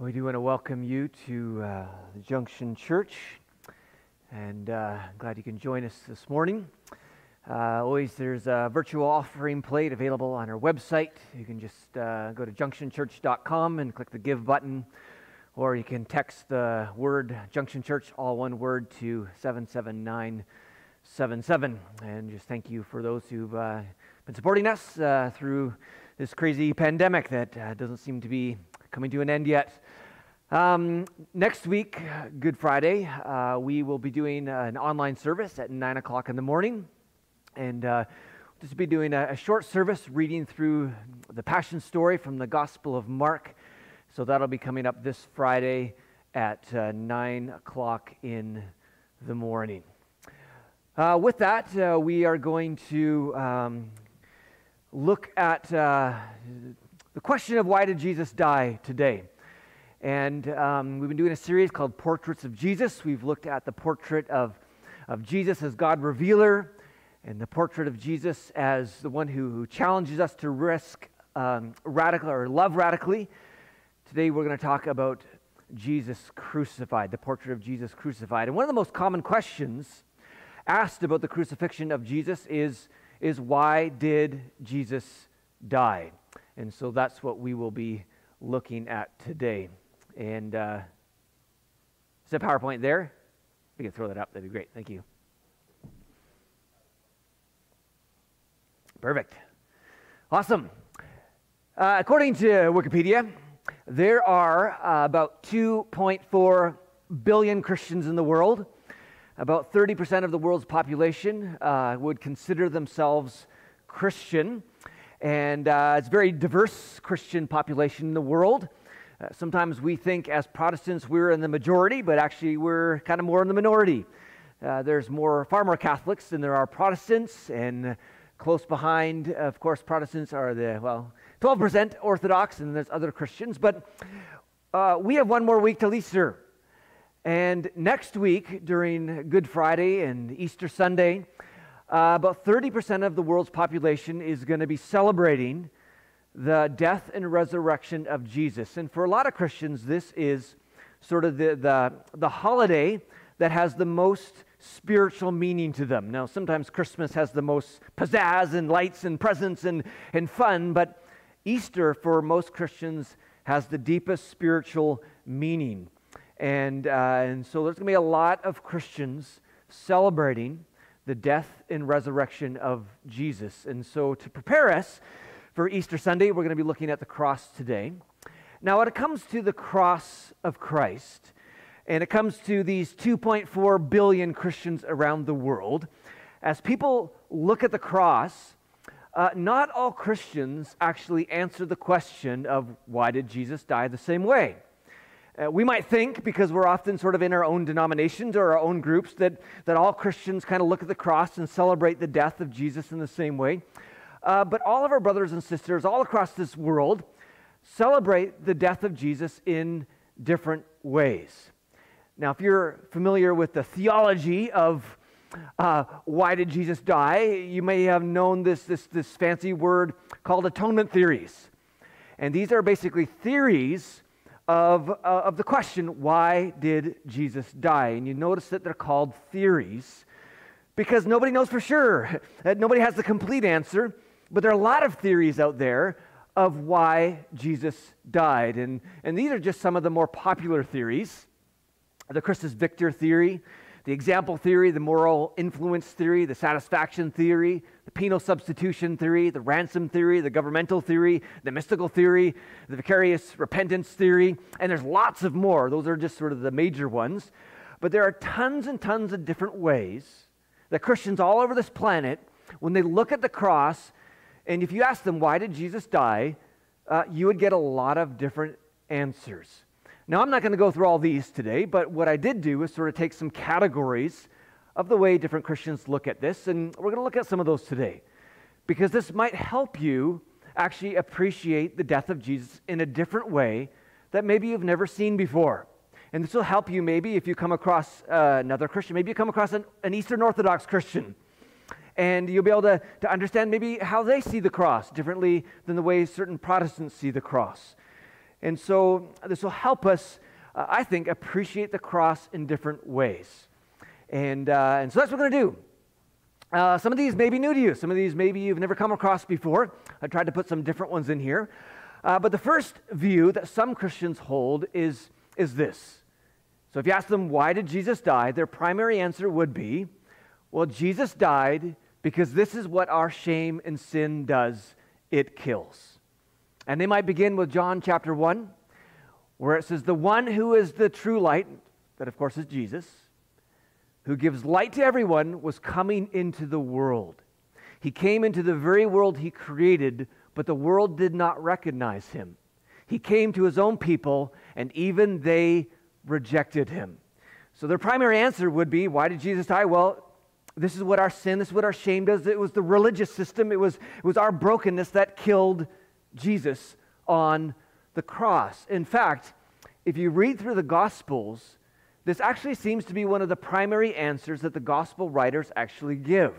We do want to welcome you to uh, the Junction Church, and uh, glad you can join us this morning. Uh, always, there's a virtual offering plate available on our website. You can just uh, go to junctionchurch.com and click the Give button, or you can text the word Junction Church, all one word, to 77977. And just thank you for those who've uh, been supporting us uh, through this crazy pandemic that doesn't seem to be coming to an end yet. Um, next week, Good Friday, uh, we will be doing uh, an online service at 9 o'clock in the morning. And uh, just be doing a, a, short service reading through the Passion story from the Gospel of Mark. So that'll be coming up this Friday at uh, 9 o'clock in the morning. Uh, with that, we are going to um, look at the question of why did Jesus die today. And um, we've been doing a series called Portraits of Jesus. We've looked at the portrait of, of Jesus as God revealer and the portrait of Jesus as the one who, who challenges us to risk um, radical or love radically. Today we're going to talk about Jesus crucified, the portrait of Jesus crucified. And one of the most common questions asked about the crucifixion of Jesus is, is why did Jesus die? And so that's what we will be looking at today. And uh, is that PowerPoint there? We can throw that up. That'd be great. Thank you. Perfect. Awesome. Uh, according to Wikipedia, there are uh, about 2.4 billion Christians in the world. About 30% of the world's population uh, would consider themselves Christian. And uh, it's a very diverse Christian population in the world. Uh, sometimes we think as Protestants we're in the majority, but actually we're kind of more in the minority. Uh, there's more, far more Catholics than there are Protestants, and close behind, of course, Protestants are the, well, 12% Orthodox, and there's other Christians. But uh, we have one more week till Easter. And next week, during Good Friday and Easter Sunday, uh, about 30% of the world's population is going to be celebrating the death and resurrection of Jesus. And for a lot of Christians, this is sort of the, the, the holiday that has the most spiritual meaning to them. Now, sometimes Christmas has the most pizzazz and lights and presents and, and fun, but Easter for most Christians has the deepest spiritual meaning. And, uh, and so there's going to be a lot of Christians celebrating the death and resurrection of Jesus. And so to prepare us, for Easter Sunday, we're going to be looking at the cross today. Now, when it comes to the cross of Christ, and it comes to these 2.4 billion Christians around the world, as people look at the cross, uh, not all Christians actually answer the question of why did Jesus die the same way? Uh, we might think, because we're often sort of in our own denominations or our own groups, that, that all Christians kind of look at the cross and celebrate the death of Jesus in the same way. Uh, but all of our brothers and sisters all across this world celebrate the death of Jesus in different ways. Now, if you're familiar with the theology of uh, why did Jesus die, you may have known this, this, this fancy word called atonement theories. And these are basically theories of, uh, of the question, why did Jesus die? And you notice that they're called theories because nobody knows for sure. Nobody has the complete answer. But there are a lot of theories out there of why Jesus died. And, and these are just some of the more popular theories the Christus Victor theory, the example theory, the moral influence theory, the satisfaction theory, the penal substitution theory, the ransom theory, the governmental theory, the mystical theory, the vicarious repentance theory, and there's lots of more. Those are just sort of the major ones. But there are tons and tons of different ways that Christians all over this planet, when they look at the cross, and if you ask them, why did Jesus die? Uh, you would get a lot of different answers. Now, I'm not going to go through all these today, but what I did do is sort of take some categories of the way different Christians look at this, and we're going to look at some of those today because this might help you actually appreciate the death of Jesus in a different way that maybe you've never seen before. And this will help you maybe if you come across uh, another Christian. Maybe you come across an, an Eastern Orthodox Christian and you'll be able to, to understand maybe how they see the cross differently than the way certain Protestants see the cross. And so this will help us, uh, I think, appreciate the cross in different ways. And, uh, and so that's what we're going to do. Uh, some of these may be new to you. Some of these maybe you've never come across before. I tried to put some different ones in here. Uh, but the first view that some Christians hold is, is this. So if you ask them, why did Jesus die? Their primary answer would be, well, Jesus died because this is what our shame and sin does it kills. And they might begin with John chapter 1, where it says, The one who is the true light, that of course is Jesus, who gives light to everyone, was coming into the world. He came into the very world he created, but the world did not recognize him. He came to his own people, and even they rejected him. So their primary answer would be why did Jesus die? Well, this is what our sin, this is what our shame does. It was the religious system, it was, it was our brokenness that killed Jesus on the cross. In fact, if you read through the Gospels, this actually seems to be one of the primary answers that the Gospel writers actually give.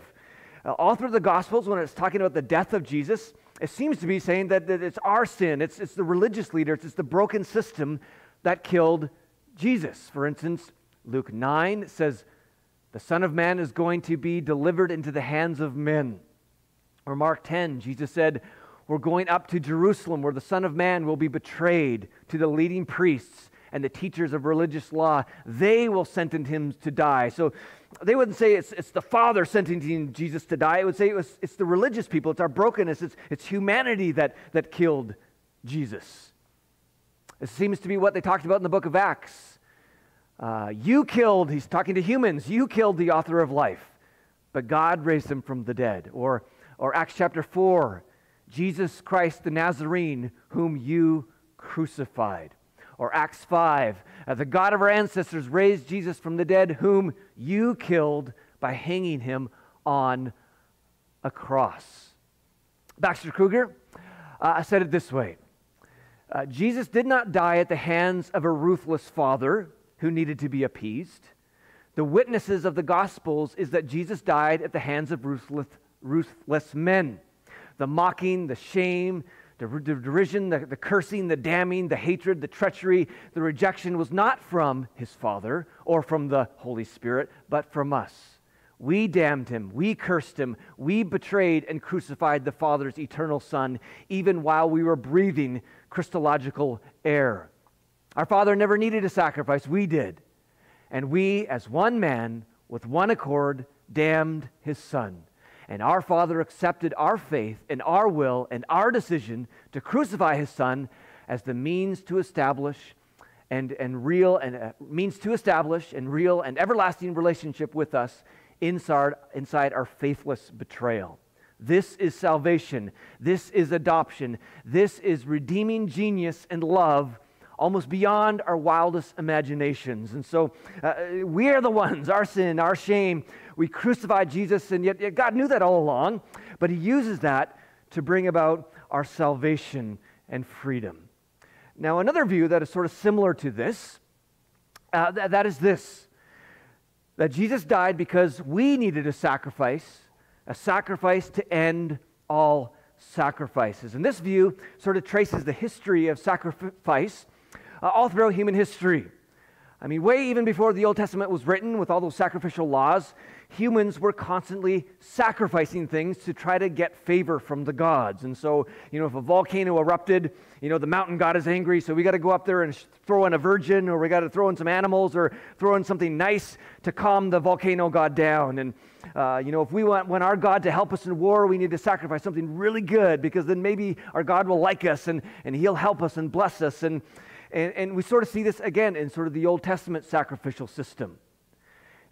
Uh, all through the Gospels, when it's talking about the death of Jesus, it seems to be saying that, that it's our sin, it's, it's the religious leaders, it's the broken system that killed Jesus. For instance, Luke 9 says, the Son of Man is going to be delivered into the hands of men. Or Mark 10, Jesus said, We're going up to Jerusalem where the Son of Man will be betrayed to the leading priests and the teachers of religious law. They will sentence him to die. So they wouldn't say it's, it's the Father sentencing Jesus to die. It would say it was, it's the religious people, it's our brokenness, it's, it's humanity that, that killed Jesus. It seems to be what they talked about in the book of Acts. Uh, you killed, he's talking to humans, you killed the author of life, but God raised him from the dead. Or, or Acts chapter 4, Jesus Christ the Nazarene, whom you crucified. Or Acts 5, uh, the God of our ancestors raised Jesus from the dead, whom you killed by hanging him on a cross. Baxter Kruger uh, said it this way uh, Jesus did not die at the hands of a ruthless father who needed to be appeased. The witnesses of the Gospels is that Jesus died at the hands of ruthless, ruthless men. The mocking, the shame, the, derision, the, the cursing, the damning, the hatred, the treachery, the rejection was not from his Father or from the Holy Spirit, but from us. We damned him. We cursed him. We betrayed and crucified the Father's eternal Son, even while we were breathing Christological air. Our Father never needed a sacrifice, we did. And we, as one man, with one accord, damned his Son. And our Father accepted our faith and our will and our decision to crucify his Son as the means to establish and, and real and uh, means to establish and real and everlasting relationship with us inside, inside our faithless betrayal. This is salvation. This is adoption. This is redeeming genius and love almost beyond our wildest imaginations. And so uh, we are the ones, our sin, our shame. We crucified Jesus, and yet, yet God knew that all along, but He uses that to bring about our salvation and freedom. Now, another view that is sort of similar to this, uh, th- that is this that Jesus died because we needed a sacrifice, a sacrifice to end all sacrifices. And this view sort of traces the history of sacrifice uh, all throughout human history. I mean, way even before the Old Testament was written, with all those sacrificial laws, humans were constantly sacrificing things to try to get favor from the gods. And so, you know, if a volcano erupted, you know, the mountain god is angry, so we got to go up there and throw in a virgin, or we got to throw in some animals, or throw in something nice to calm the volcano god down. And, uh, you know, if we want, want our God to help us in war, we need to sacrifice something really good, because then maybe our God will like us and, and he'll help us and bless us. And, and, and we sort of see this again in sort of the Old Testament sacrificial system.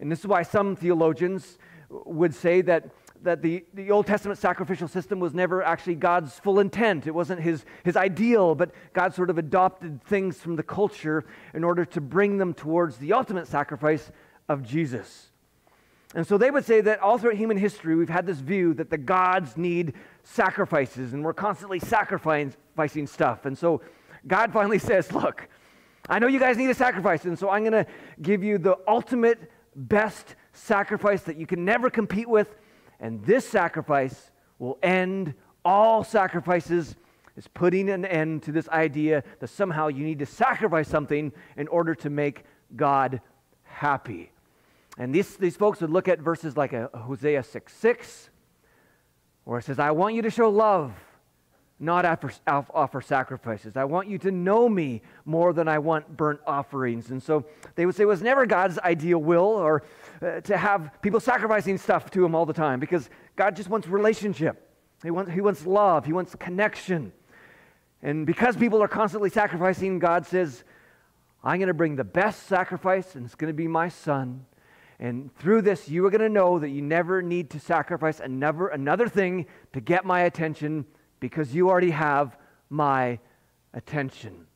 And this is why some theologians would say that, that the, the Old Testament sacrificial system was never actually God's full intent. It wasn't his, his ideal, but God sort of adopted things from the culture in order to bring them towards the ultimate sacrifice of Jesus. And so they would say that all throughout human history, we've had this view that the gods need sacrifices, and we're constantly sacrificing stuff. And so God finally says, Look, I know you guys need a sacrifice, and so I'm going to give you the ultimate best sacrifice that you can never compete with, and this sacrifice will end all sacrifices is putting an end to this idea that somehow you need to sacrifice something in order to make God happy. And these, these folks would look at verses like a, a Hosea 6 6, where it says, I want you to show love, not offer, offer sacrifices. I want you to know me more than I want burnt offerings. And so they would say it was never God's ideal will or uh, to have people sacrificing stuff to him all the time because God just wants relationship. He wants, he wants love, he wants connection. And because people are constantly sacrificing, God says, I'm going to bring the best sacrifice, and it's going to be my son. And through this, you are going to know that you never need to sacrifice another, another thing to get my attention because you already have my attention.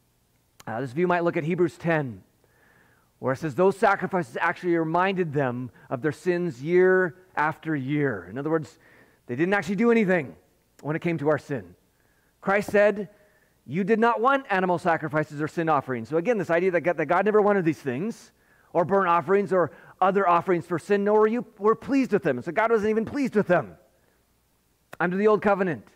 Uh, this view might look at Hebrews 10, where it says those sacrifices actually reminded them of their sins year after year. In other words, they didn't actually do anything when it came to our sin. Christ said, You did not want animal sacrifices or sin offerings. So, again, this idea that God, that God never wanted these things, or burnt offerings, or other offerings for sin, nor were you were pleased with them. So, God wasn't even pleased with them. Under the old covenant,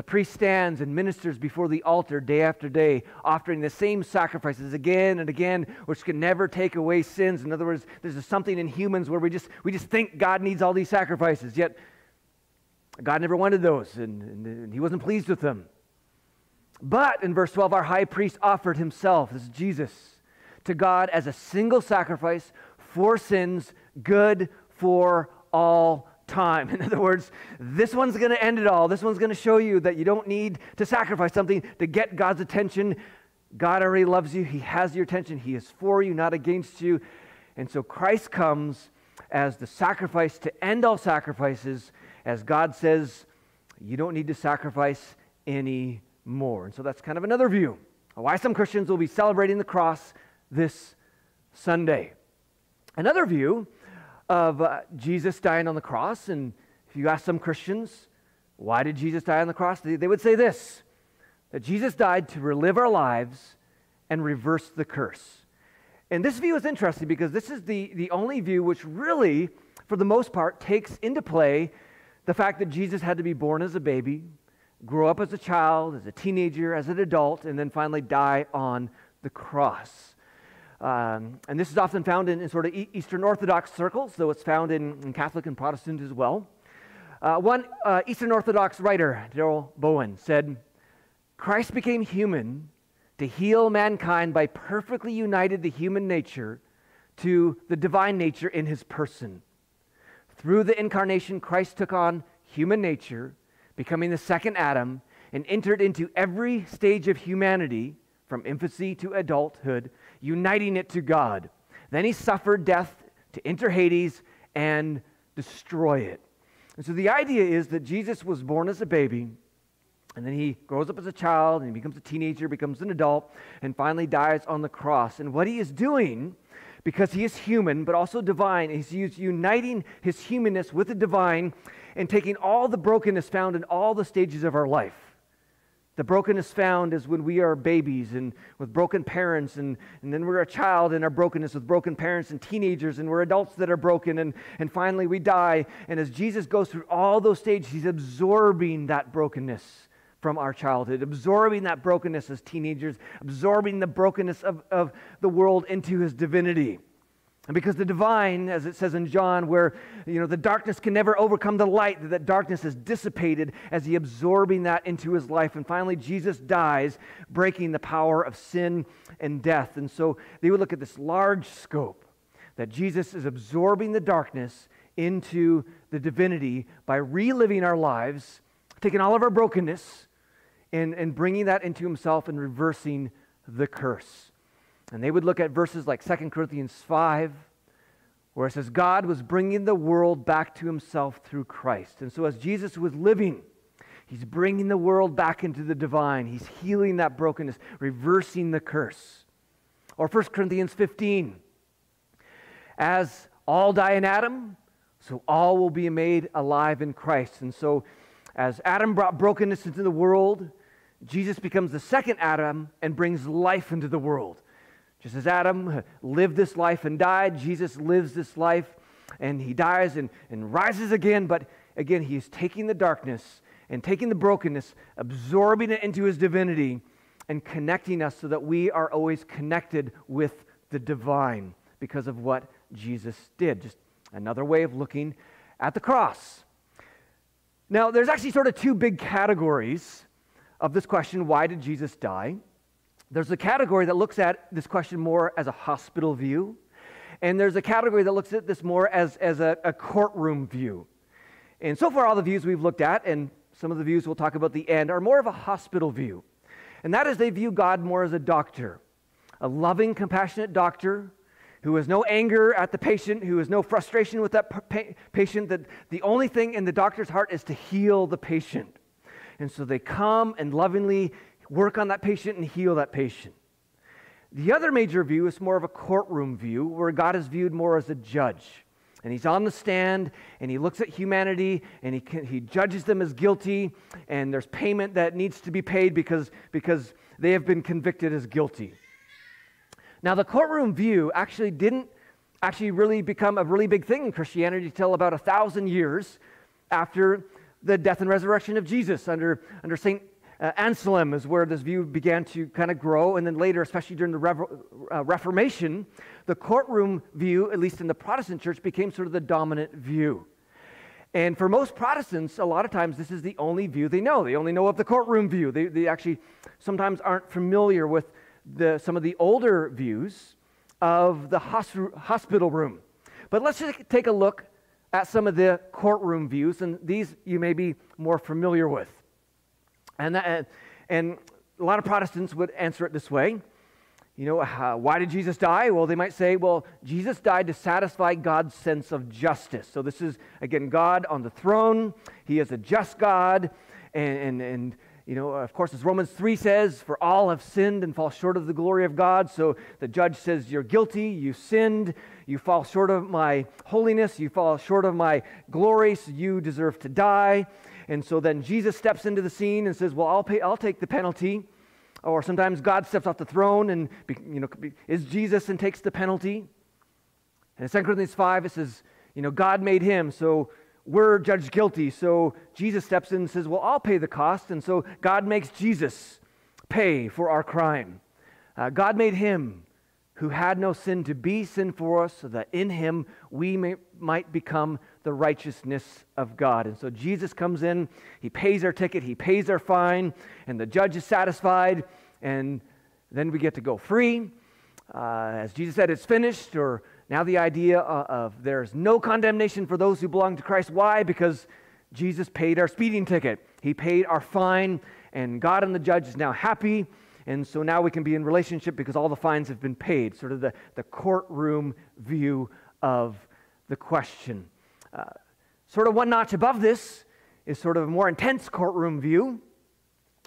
the priest stands and ministers before the altar day after day, offering the same sacrifices again and again, which can never take away sins. In other words, there's something in humans where we just, we just think God needs all these sacrifices, yet God never wanted those, and, and, and he wasn't pleased with them. But in verse 12, our high priest offered himself, this is Jesus, to God as a single sacrifice for sins, good for all time. In other words, this one's going to end it all. This one's going to show you that you don't need to sacrifice something to get God's attention. God already loves you, He has your attention, He is for you, not against you. And so Christ comes as the sacrifice to end all sacrifices, as God says, you don't need to sacrifice anymore. And so that's kind of another view why some Christians will be celebrating the cross this Sunday. Another view of uh, Jesus dying on the cross. And if you ask some Christians, why did Jesus die on the cross? They, they would say this that Jesus died to relive our lives and reverse the curse. And this view is interesting because this is the, the only view which really, for the most part, takes into play the fact that Jesus had to be born as a baby, grow up as a child, as a teenager, as an adult, and then finally die on the cross. Um, and this is often found in, in, sort of Eastern Orthodox circles, though it's found in, in Catholic and Protestant as well. Uh, one uh, Eastern Orthodox writer, Daryl Bowen, said, Christ became human to heal mankind by perfectly united the human nature to the divine nature in his person. Through the incarnation, Christ took on human nature, becoming the second Adam, and entered into every stage of humanity, from infancy to adulthood, uniting it to God. Then he suffered death to enter Hades and destroy it. And so the idea is that Jesus was born as a baby, and then he grows up as a child, and he becomes a teenager, becomes an adult, and finally dies on the cross. And what he is doing, because he is human, but also divine, is he's uniting his humanness with the divine and taking all the brokenness found in all the stages of our life the brokenness found is when we are babies and with broken parents, and, and then we're a child in our brokenness with broken parents and teenagers, and we're adults that are broken, and, and finally we die. And as Jesus goes through all those stages, he's absorbing that brokenness from our childhood, absorbing that brokenness as teenagers, absorbing the brokenness of, of the world into his divinity. And because the divine, as it says in John, where you know the darkness can never overcome the light, that darkness is dissipated as he absorbing that into his life. And finally, Jesus dies, breaking the power of sin and death. And so they would look at this large scope that Jesus is absorbing the darkness into the divinity by reliving our lives, taking all of our brokenness, and, and bringing that into himself and reversing the curse. And they would look at verses like 2 Corinthians 5, where it says, God was bringing the world back to himself through Christ. And so as Jesus was living, he's bringing the world back into the divine. He's healing that brokenness, reversing the curse. Or 1 Corinthians 15, as all die in Adam, so all will be made alive in Christ. And so as Adam brought brokenness into the world, Jesus becomes the second Adam and brings life into the world. Just as Adam lived this life and died, Jesus lives this life and he dies and, and rises again. But again, he is taking the darkness and taking the brokenness, absorbing it into his divinity, and connecting us so that we are always connected with the divine because of what Jesus did. Just another way of looking at the cross. Now, there's actually sort of two big categories of this question why did Jesus die? There's a category that looks at this question more as a hospital view, and there's a category that looks at this more as, as a, a courtroom view. And so far, all the views we've looked at, and some of the views we'll talk about the end, are more of a hospital view. And that is they view God more as a doctor, a loving, compassionate doctor who has no anger at the patient, who has no frustration with that pa- patient, that the only thing in the doctor's heart is to heal the patient. And so they come and lovingly work on that patient and heal that patient. The other major view is more of a courtroom view where God is viewed more as a judge. And he's on the stand and he looks at humanity and he, he judges them as guilty, and there's payment that needs to be paid because, because they have been convicted as guilty. Now, the courtroom view actually didn't actually really become a really big thing in Christianity until about a thousand years after the death and resurrection of Jesus under, under St. Uh, Anselm is where this view began to kind of grow. And then later, especially during the Re- uh, Reformation, the courtroom view, at least in the Protestant church, became sort of the dominant view. And for most Protestants, a lot of times this is the only view they know. They only know of the courtroom view. They, they actually sometimes aren't familiar with the, some of the older views of the hosp- hospital room. But let's just take a look at some of the courtroom views, and these you may be more familiar with. And, that, and a lot of Protestants would answer it this way. You know, uh, why did Jesus die? Well, they might say, well, Jesus died to satisfy God's sense of justice. So this is, again, God on the throne. He is a just God. And, and, and you know, of course, as Romans 3 says, for all have sinned and fall short of the glory of God. So the judge says, You're guilty, you sinned, you fall short of my holiness, you fall short of my glory, so you deserve to die. And so then Jesus steps into the scene and says, Well, I'll, pay, I'll take the penalty. Or sometimes God steps off the throne and you know, is Jesus and takes the penalty. And in 2 Corinthians 5, it says, you know, God made him, so we're judged guilty. So Jesus steps in and says, Well, I'll pay the cost. And so God makes Jesus pay for our crime. Uh, God made him who had no sin to be sin for us, so that in him we may, might become the righteousness of God. And so Jesus comes in, he pays our ticket, he pays our fine, and the judge is satisfied, and then we get to go free. Uh, as Jesus said, it's finished, or now the idea of there's no condemnation for those who belong to Christ. Why? Because Jesus paid our speeding ticket, he paid our fine, and God and the judge is now happy and so now we can be in relationship because all the fines have been paid, sort of the, the courtroom view of the question. Uh, sort of one notch above this is sort of a more intense courtroom view,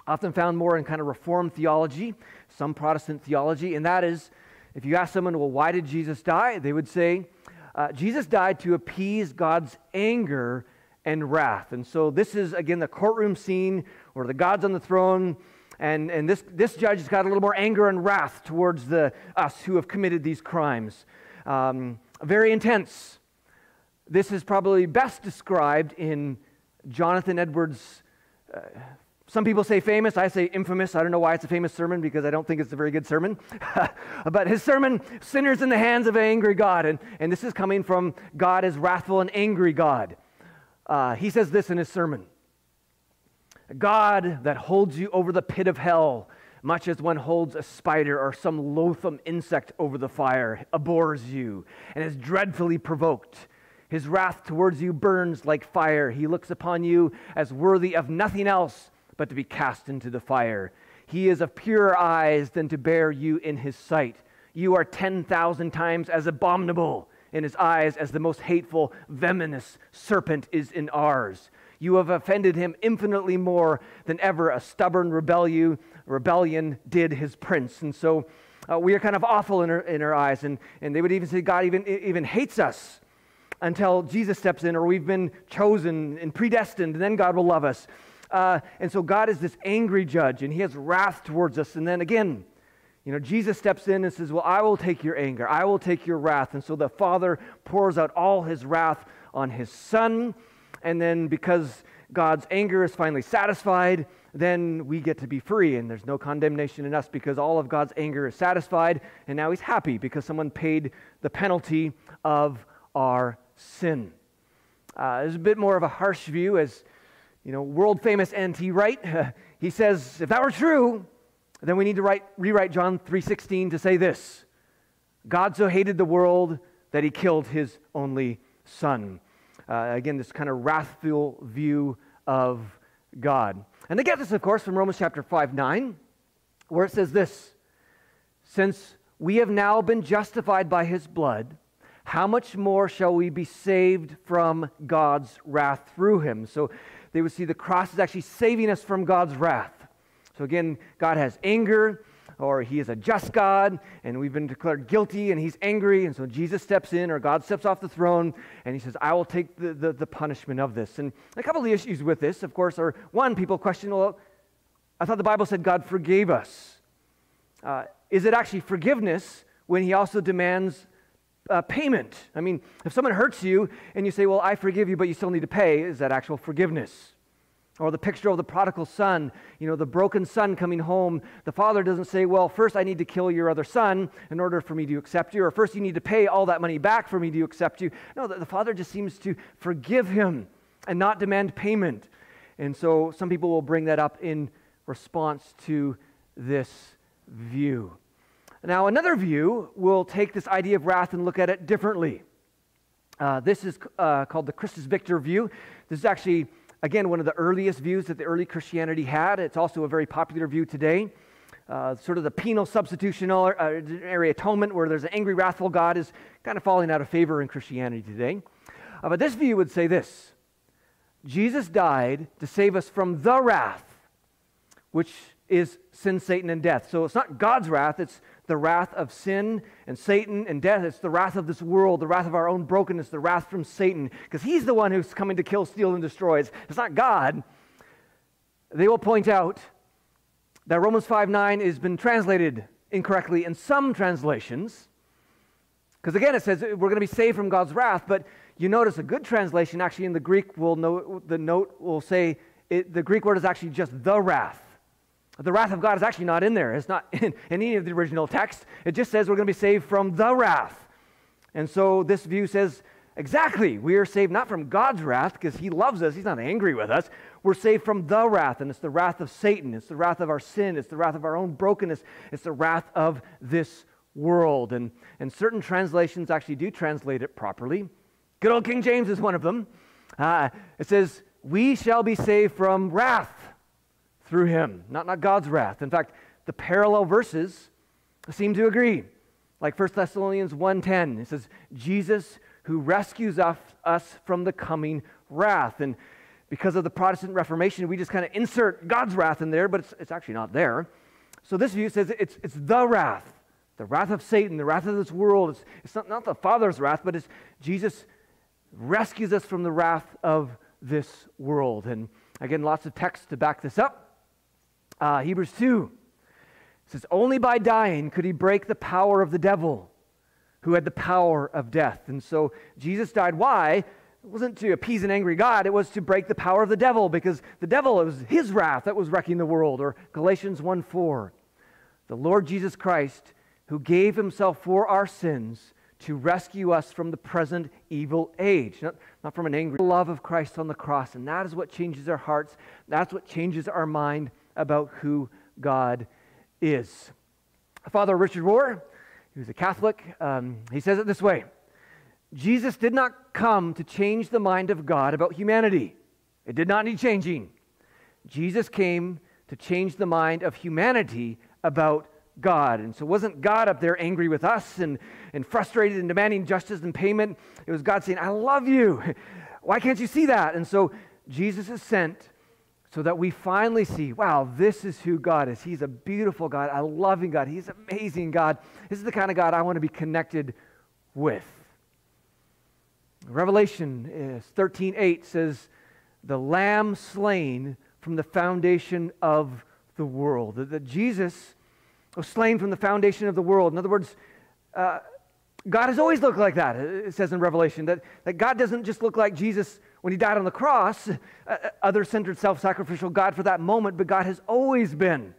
often found more in kind of Reformed theology, some Protestant theology, and that is if you ask someone, well, why did Jesus die? They would say, uh, Jesus died to appease God's anger and wrath. And so this is, again, the courtroom scene where the God's on the throne and, and this, this judge has got a little more anger and wrath towards the, us who have committed these crimes. Um, very intense. This is probably best described in Jonathan Edwards' uh, some people say famous, I say infamous. I don't know why it's a famous sermon because I don't think it's a very good sermon. but his sermon, Sinners in the Hands of an Angry God. And, and this is coming from God as wrathful and angry God. Uh, he says this in his sermon God that holds you over the pit of hell, much as one holds a spider or some loathsome insect over the fire, abhors you and is dreadfully provoked. His wrath towards you burns like fire. He looks upon you as worthy of nothing else but to be cast into the fire. He is of purer eyes than to bear you in his sight. You are 10,000 times as abominable in his eyes as the most hateful, venomous serpent is in ours. You have offended him infinitely more than ever a stubborn rebellion, rebellion did his prince. And so uh, we are kind of awful in our, in our eyes. And, and they would even say God even, even hates us until Jesus steps in, or we've been chosen and predestined, and then God will love us. Uh, and so God is this angry judge, and he has wrath towards us. And then again, you know, Jesus steps in and says, Well, I will take your anger, I will take your wrath. And so the Father pours out all his wrath on his Son and then because God's anger is finally satisfied, then we get to be free and there's no condemnation in us because all of God's anger is satisfied and now he's happy because someone paid the penalty of our sin. Uh, there's a bit more of a harsh view as you know, world famous N.T. Wright. he says, if that were true, then we need to write, rewrite John 3.16 to say this. God so hated the world that he killed his only son. Uh, again, this kind of wrathful view of God. And they get this, of course, from Romans chapter 5 9, where it says this Since we have now been justified by his blood, how much more shall we be saved from God's wrath through him? So they would see the cross is actually saving us from God's wrath. So again, God has anger or he is a just God, and we've been declared guilty, and he's angry, and so Jesus steps in, or God steps off the throne, and he says, I will take the, the, the punishment of this. And a couple of the issues with this, of course, are one, people question, well, I thought the Bible said God forgave us. Uh, is it actually forgiveness when he also demands uh, payment? I mean, if someone hurts you and you say, Well, I forgive you, but you still need to pay, is that actual forgiveness? Or the picture of the prodigal son, you know, the broken son coming home. The father doesn't say, Well, first I need to kill your other son in order for me to accept you, or first you need to pay all that money back for me to accept you. No, the, the father just seems to forgive him and not demand payment. And so some people will bring that up in response to this view. Now, another view will take this idea of wrath and look at it differently. Uh, this is uh, called the Christus Victor view. This is actually Again, one of the earliest views that the early Christianity had. It's also a very popular view today. Uh, sort of the penal substitutionary atonement, where there's an angry, wrathful God, is kind of falling out of favor in Christianity today. Uh, but this view would say this Jesus died to save us from the wrath, which is sin, Satan, and death. So it's not God's wrath, it's the wrath of sin and Satan and death. It's the wrath of this world, the wrath of our own brokenness, the wrath from Satan, because he's the one who's coming to kill, steal, and destroy. It's, it's not God. They will point out that Romans 5 9 has been translated incorrectly in some translations. Because again, it says we're going to be saved from God's wrath, but you notice a good translation actually in the Greek will note, the note will say it, the Greek word is actually just the wrath. The wrath of God is actually not in there. It's not in, in any of the original text. It just says we're going to be saved from the wrath. And so this view says exactly, we are saved not from God's wrath because he loves us, he's not angry with us. We're saved from the wrath, and it's the wrath of Satan, it's the wrath of our sin, it's the wrath of our own brokenness, it's the wrath of this world. And, and certain translations actually do translate it properly. Good old King James is one of them. Uh, it says, We shall be saved from wrath through him, not, not God's wrath. In fact, the parallel verses seem to agree. Like 1 Thessalonians 1.10, it says, Jesus who rescues us, from the coming wrath. And because of the Protestant Reformation, we just kind of insert God's wrath in there, but it's, it's actually not there. So this view says it's, it's the wrath, the wrath of Satan, the wrath of this world. It's, it's not, not the Father's wrath, but it's Jesus rescues us from the wrath of this world. And again, lots of texts to back this up. Uh, Hebrews 2 says, Only by dying could he break the power of the devil who had the power of death. And so Jesus died. Why? It wasn't to appease an angry God, it was to break the power of the devil because the devil, it was his wrath that was wrecking the world. Or Galatians 1 4. The Lord Jesus Christ, who gave himself for our sins to rescue us from the present evil age, not, not from an angry love of Christ on the cross. And that is what changes our hearts, that's what changes our mind about who God is. Father Richard Rohr, he was a Catholic, um, he says it this way Jesus did not come to change the mind of God about humanity, it did not need changing. Jesus came to change the mind of humanity about God. And so wasn't God up there angry with us and, and frustrated and demanding justice and payment. It was God saying, I love you. Why can't you see that? And so Jesus is sent so that we finally see wow, this is who God is. He's a beautiful God, a loving God, He's amazing God. This is the kind of God I want to be connected with. Revelation 13 8 says, The Lamb slain from the foundation of the world. That, that Jesus was slain from the foundation of the world. In other words, uh, God has always looked like that, it says in Revelation, that, that God doesn't just look like Jesus when he died on the cross, uh, uh other centered, self sacrificial God for that moment, but God has always been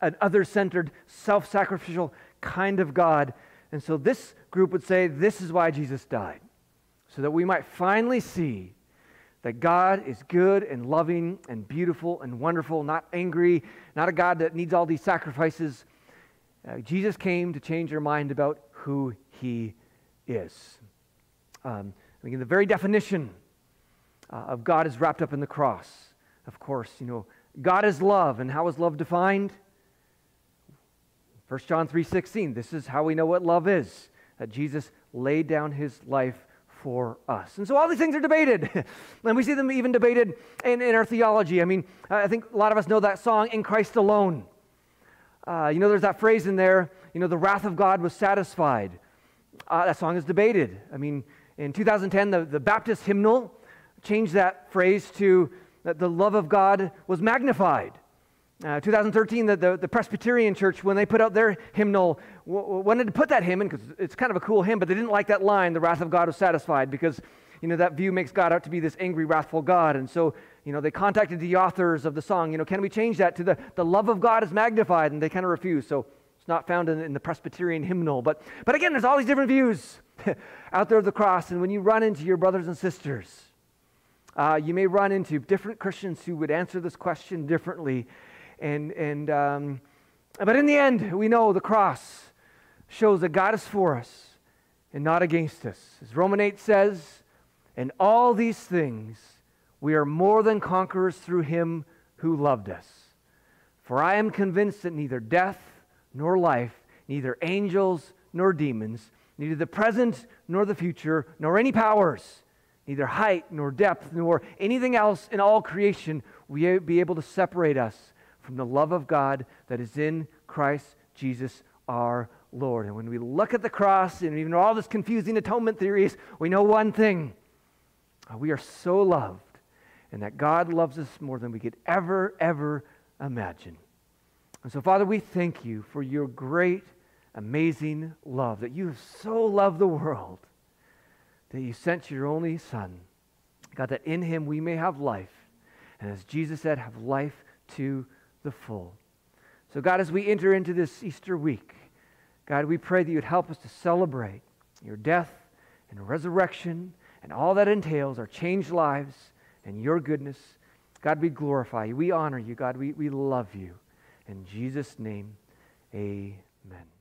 an other centered, self sacrificial kind of God. And so this group would say this is why Jesus died, so that we might finally see that God is good and loving and beautiful and wonderful, not angry, not a God that needs all these sacrifices. Uh, Jesus came to change our mind about who he is. Um, mean, the very definition uh, of God is wrapped up in the cross. Of course, you know, God is love, and how is love defined? 1 John 3:16. This is how we know what love is. That Jesus laid down his life for us. And so all these things are debated. and we see them even debated in, in our theology. I mean, I think a lot of us know that song, In Christ Alone. Uh, you know, there's that phrase in there, you know, the wrath of God was satisfied. Uh, that song is debated. I mean, in 2010, the, the Baptist hymnal changed that phrase to that the love of God was magnified. Uh, 2013, the, the, the, Presbyterian Church, when they put out their hymnal, w- wanted to put that hymn in because it's kind of a cool hymn, but they didn't like that line, the wrath of God was satisfied, because, you know, that view makes God out to be this angry, wrathful God. And so, you know, they contacted the authors of the song, you know, can we change that to the, the love of God is magnified? And they kind of refused. So it's not found in, in the Presbyterian hymnal. But, but again, there's all these different views out there of the cross. And when you run into your brothers and sisters, uh, you may run into different Christians who would answer this question differently. And, and, um, but in the end, we know the cross shows that God is for us and not against us. As Romans 8 says, in all these things, we are more than conquerors through him who loved us. For I am convinced that neither death nor life, neither angels nor demons, neither the present nor the future, nor any powers, neither height nor depth, nor anything else in all creation will be able to separate us from the love of God that is in Christ Jesus our Lord. And when we look at the cross and even all this confusing atonement theories, we know one thing uh, we are so loved, and that God loves us more than we could ever, ever imagine. And so, Father, we thank you for your great, amazing love, that you have so loved the world that you sent your only Son. God, that in him we may have life. And as Jesus said, have life to the full. So, God, as we enter into this Easter week, God, we pray that you'd help us to celebrate your death and resurrection and all that entails, our changed lives and your goodness. God, we glorify you. We honor you. God, we, we love you. In Jesus' name, amen.